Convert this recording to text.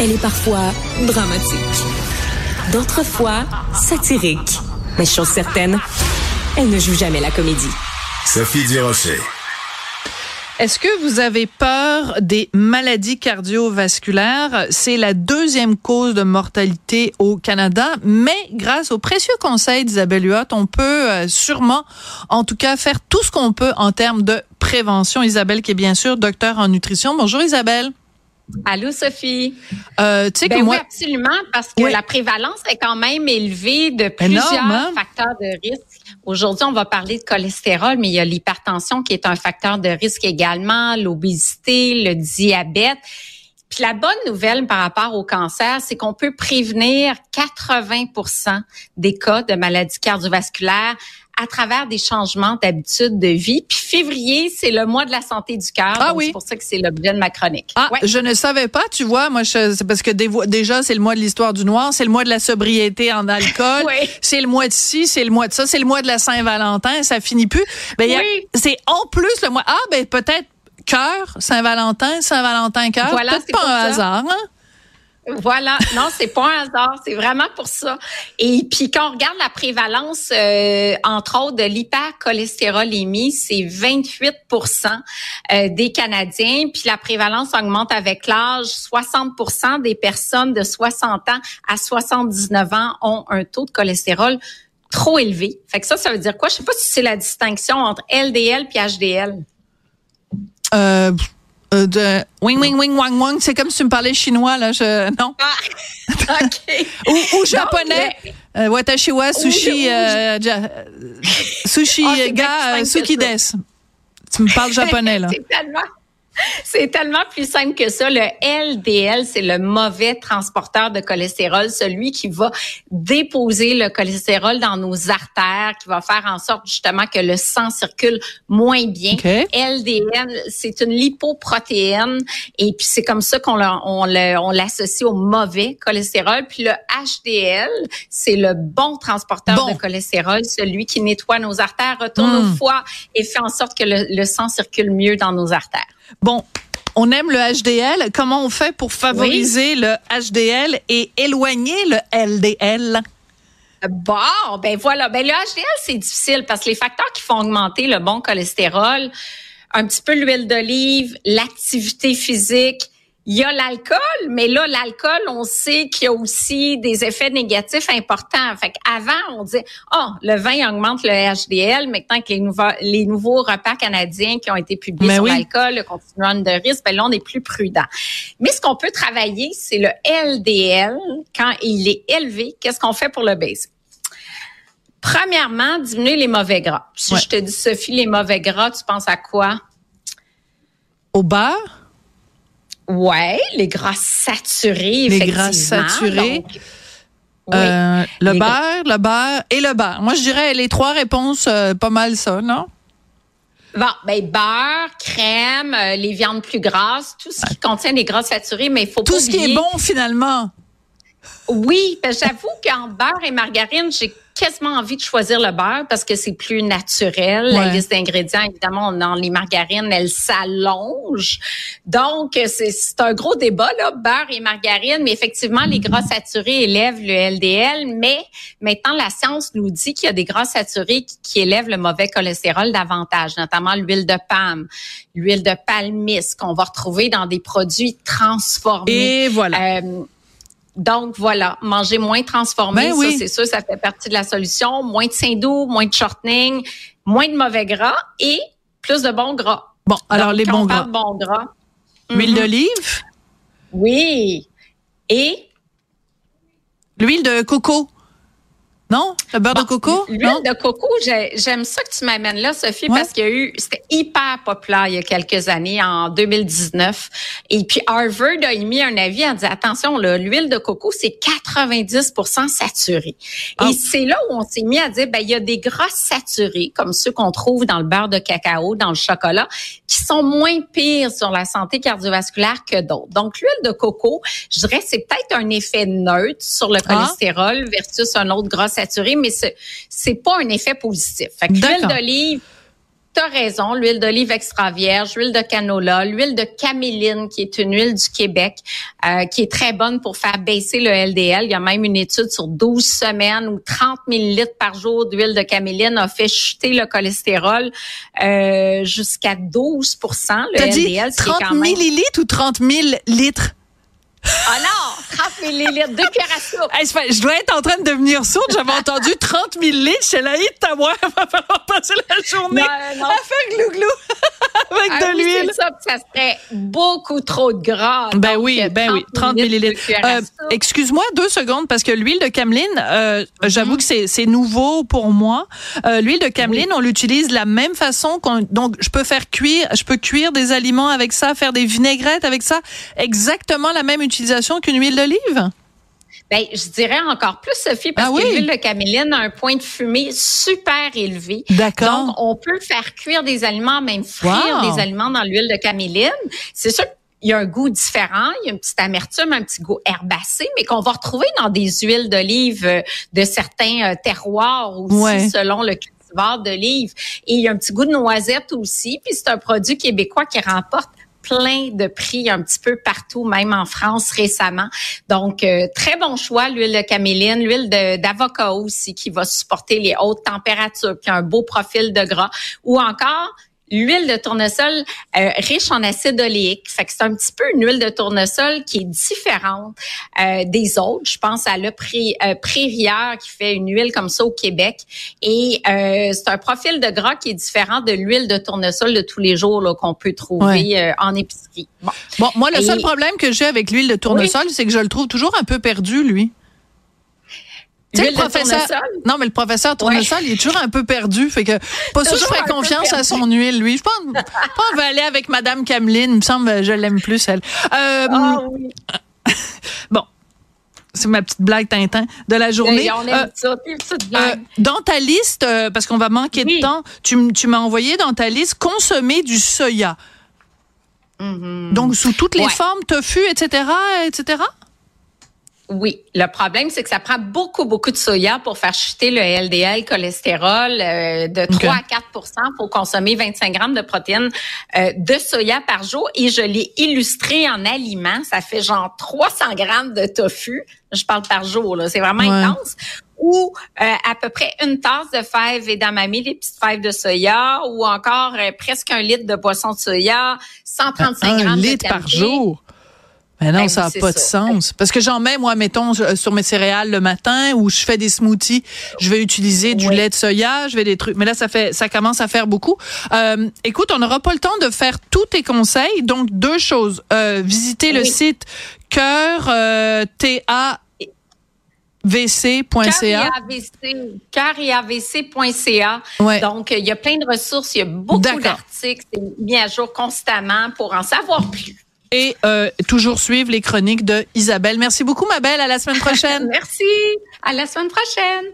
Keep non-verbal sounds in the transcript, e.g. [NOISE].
Elle est parfois dramatique. D'autres fois, satirique. Mais chose certaine, elle ne joue jamais la comédie. Sophie Durocher. Est-ce que vous avez peur des maladies cardiovasculaires? C'est la deuxième cause de mortalité au Canada, mais grâce aux précieux conseils d'Isabelle Huot, on peut euh, sûrement, en tout cas, faire tout ce qu'on peut en termes de prévention. Isabelle, qui est bien sûr docteur en nutrition. Bonjour Isabelle. Allô, Sophie? Euh, tu sais ben que moi, oui, absolument, parce que Oui. la prévalence est quand même élevée de plusieurs Énorme, hein? facteurs de risque. Aujourd'hui, on va parler de cholestérol, mais il y a l'hypertension qui est un facteur de risque également, l'obésité, le diabète. Puis la bonne nouvelle par rapport au cancer, c'est qu'on peut prévenir 80% des cas de maladies cardiovasculaires à travers des changements d'habitude de vie. Puis février, c'est le mois de la santé du cœur. Ah oui. C'est pour ça que c'est l'objet de ma chronique. Ah, Ouais. je ne savais pas, tu vois, moi, je- c'est parce que déjà, c'est le mois de l'histoire du noir, c'est le mois de la sobriété en alcool, [LAUGHS] Oui. c'est le mois de ci, c'est le mois de ça, c'est le mois de la Saint-Valentin, ça finit plus. Ben, il y a- Oui. c'est en plus le mois, ah, ben, peut-être cœur, Saint-Valentin, Saint-Valentin cœur, Voilà, c'est pas un ça. hasard, hein? Voilà, non, c'est pas un hasard, c'est vraiment pour ça. Et puis quand on regarde la prévalence, euh, entre autres, de l'hypercholestérolémie, c'est 28% euh, des Canadiens. Puis la prévalence augmente avec l'âge. 60% des personnes de 60 ans à 79 ans ont un taux de cholestérol trop élevé. Fait que ça, ça veut dire quoi? Je sais pas si c'est la distinction entre LDL puis HDL. Euh, euh, de wing wing wing wang wang, c'est comme si tu me parlais chinois là, je non? Ah, [LAUGHS] OK. ou, ou japonais. Euh, watashi wa sushi euh, ja- euh, sushi bien ga plus euh, simple que suki des. Tu me parles japonais là. [LAUGHS] [LAUGHS] c'est tellement. Plus simple que ça. Le LDL, c'est le mauvais transporteur de cholestérol, celui qui va déposer le cholestérol dans nos artères, qui va faire en sorte justement que le sang circule moins bien. OK. LDL, c'est une lipoprotéine et puis c'est comme ça qu'on on l'associe au mauvais cholestérol. Puis le HDL, c'est le bon transporteur Bon. de cholestérol, celui qui nettoie nos artères, retourne Mm. au foie et fait en sorte que le, le sang circule mieux dans nos artères. Bon, on aime le HDL. Comment on fait pour favoriser le HDL et éloigner le LDL? Bon, ben voilà. Ben le HDL, c'est difficile parce que les facteurs qui font augmenter le bon cholestérol, un petit peu l'huile d'olive, l'activité physique, il y a l'alcool, mais là, l'alcool, on sait qu'il y a aussi des effets négatifs importants. Fait qu'avant, on disait, oh, le vin augmente le HDL. Maintenant que les nouveaux, les nouveaux repas canadiens qui ont été publiés Mais sur oui. l'alcool, le continuum de risque, ben là, on est plus prudent. Mais ce qu'on peut travailler, c'est le LDL. Quand il est élevé, qu'est-ce qu'on fait pour le baisser? Premièrement, diminuer les mauvais gras. Si Ouais. je te dis, Sophie, les mauvais gras, tu penses à quoi? Au beurre? Ouais, les gras saturés, Les effectivement. gras saturés. Donc, oui. Euh, le Les beurre, le beurre et le beurre. Moi, je dirais les trois réponses, euh, pas mal ça, non? Bon, ben beurre, crème, euh, les viandes plus grasses, tout ce qui contient des gras saturés, mais il faut Tout pas ce qui est bon, finalement. Oui, ben j'avoue qu'en beurre et margarine, j'ai quasiment envie de choisir le beurre parce que c'est plus naturel. La liste d'ingrédients, évidemment, dans les margarines, elle s'allonge. Donc, c'est c'est un gros débat, là, beurre et margarine. Mais effectivement, les gras saturés élèvent le LDL. Mais maintenant, la science nous dit qu'il y a des gras saturés qui, qui élèvent le mauvais cholestérol davantage, notamment l'huile de palme, l'huile de palmiste qu'on va retrouver dans des produits transformés. Et voilà. Euh, donc voilà, manger moins transformé, Ben ça c'est sûr, ça fait partie de la solution. Moins de sein doux, moins de shortening, moins de mauvais gras et plus de bons gras. Bon, alors Donc, les bons on gras. bons gras. L'huile mhm, d'olive, Oui. Et l'huile de coco. Non? Le beurre de coco? L'huile de coco, j'ai- j'aime ça que tu m'amènes là, Sophie, Ouais. parce qu'il y a eu, c'était hyper populaire il y a quelques années, en 2019. Et puis Harvard a émis un avis en disant, attention, là, l'huile de coco, c'est 90 saturé. Ah. Et c'est là où on s'est mis à dire, ben, il y a des gras saturés, comme ceux qu'on trouve dans le beurre de cacao, dans le chocolat, qui sont moins pires sur la santé cardiovasculaire que d'autres. Donc, l'huile de coco, je dirais, c'est peut-être un effet neutre sur le Ah. cholestérol versus un autre gras saturé, mais c'est c'est pas un effet positif. Fait que l'huile d'olive T'as raison, l'huile d'olive extra vierge, l'huile de canola, l'huile de caméline, qui est une huile du Québec, euh, qui est très bonne pour faire baisser le LDL. Il y a même une étude sur 12 semaines où 30 millilitres par jour d'huile de caméline a fait chuter le cholestérol euh, jusqu'à 12% le LDL. Dit 30 millilitres ou 30 000 litres? Ah non, 30 millilitres, deux cuillères à soupe. je dois être en train de devenir sourde. J'avais entendu [LAUGHS] 30 millilitres. C'est la hit à moi. Il [LAUGHS] va falloir passer la journée non, à faire glou-glou avec ah de l'huile. ça, ça serait beaucoup trop de gras. Ben oui, ben oui, 30 millilitres. Euh, Excuse-moi deux secondes parce que l'huile de cameline, euh, j'avoue mm-hmm. que c'est nouveau pour moi. Euh, l'huile de cameline, on l'utilise de la même façon. donc, je peux faire cuire, je peux cuire des aliments avec ça, faire des vinaigrettes avec ça. Exactement la même utilisation qu'une huile d'olive? Ben, je dirais encore plus, Sophie, parce ah que l'huile de caméline a un point de fumée super élevé. D'accord. Donc, on peut faire cuire des aliments, même frire des aliments dans l'huile de caméline. C'est sûr il y a un goût différent, il y a une petite amertume, un petit goût herbacé, mais qu'on va retrouver dans des huiles d'olive euh, de certains euh, terroirs aussi, selon le cultivar d'olive. Et il y a un petit goût de noisette aussi, puis c'est un produit québécois qui remporte plein de prix un petit peu partout, même en France récemment. Donc, euh, très bon choix, l'huile de caméline, l'huile d'avocat aussi qui va supporter les hautes températures, qui a un beau profil de gras, ou encore L'huile de tournesol euh, riche en acide oléique, fait que c'est un petit peu une huile de tournesol qui est différente euh, des autres. Je pense à le pré, euh, qui fait une huile comme ça au Québec et euh, c'est un profil de gras qui est différent de l'huile de tournesol de tous les jours qu'on peut trouver en épicerie. Bon. moi le seul problème que j'ai avec l'huile de tournesol, c'est que je le trouve toujours un peu perdu lui professeur, non, mais le professeur Tournesol, il est toujours un peu perdu. Fait que, pas sûr que je ferais confiance à son huile, lui. Je pense, pas on va aller avec Madame Cameline. Il me semble, je l'aime plus, elle. Euh, ah oui. [LAUGHS] bon. C'est ma petite blague Tintin de la journée. on aime euh, ça. Euh, dans ta liste, euh, parce qu'on va manquer de temps, tu, tu m'as envoyé dans ta liste consommer du soya. Mm-hmm. Donc, sous toutes les formes, tofu, etc., etc.? Oui, le problème, c'est que ça prend beaucoup, beaucoup de soya pour faire chuter le LDL, cholestérol euh, de 3 à 4% pour consommer 25 grammes de protéines euh, de soya par jour. Et je l'ai illustré en aliments. Ça fait genre 300 grammes de tofu. Je parle par jour, là. C'est vraiment intense. Ou euh, à peu près une tasse de fèves et d'amami, des petites fèves de soya, ou encore presque un litre de boisson de soya, 135 un grammes litre par jour? Mais non, ben ça n'a pas de sens. Parce que j'en mets, moi, mettons, sur mes céréales le matin ou je fais des smoothies, je vais utiliser du lait de soya, je vais des trucs. Mais là, ça fait, ça commence à faire beaucoup. Euh, écoute, on n'aura pas le temps de faire tous tes conseils. Donc, deux choses. Euh, visiter le site cœur, euh, T-A, vc.ca. Cariavc.ca. Ouais. Donc, il y a plein de ressources, il y a beaucoup d'articles, c'est mis à jour constamment pour en savoir plus et euh, toujours suivre les chroniques de Isabelle. Merci beaucoup, ma belle. À la semaine prochaine. [LAUGHS] Merci. À la semaine prochaine.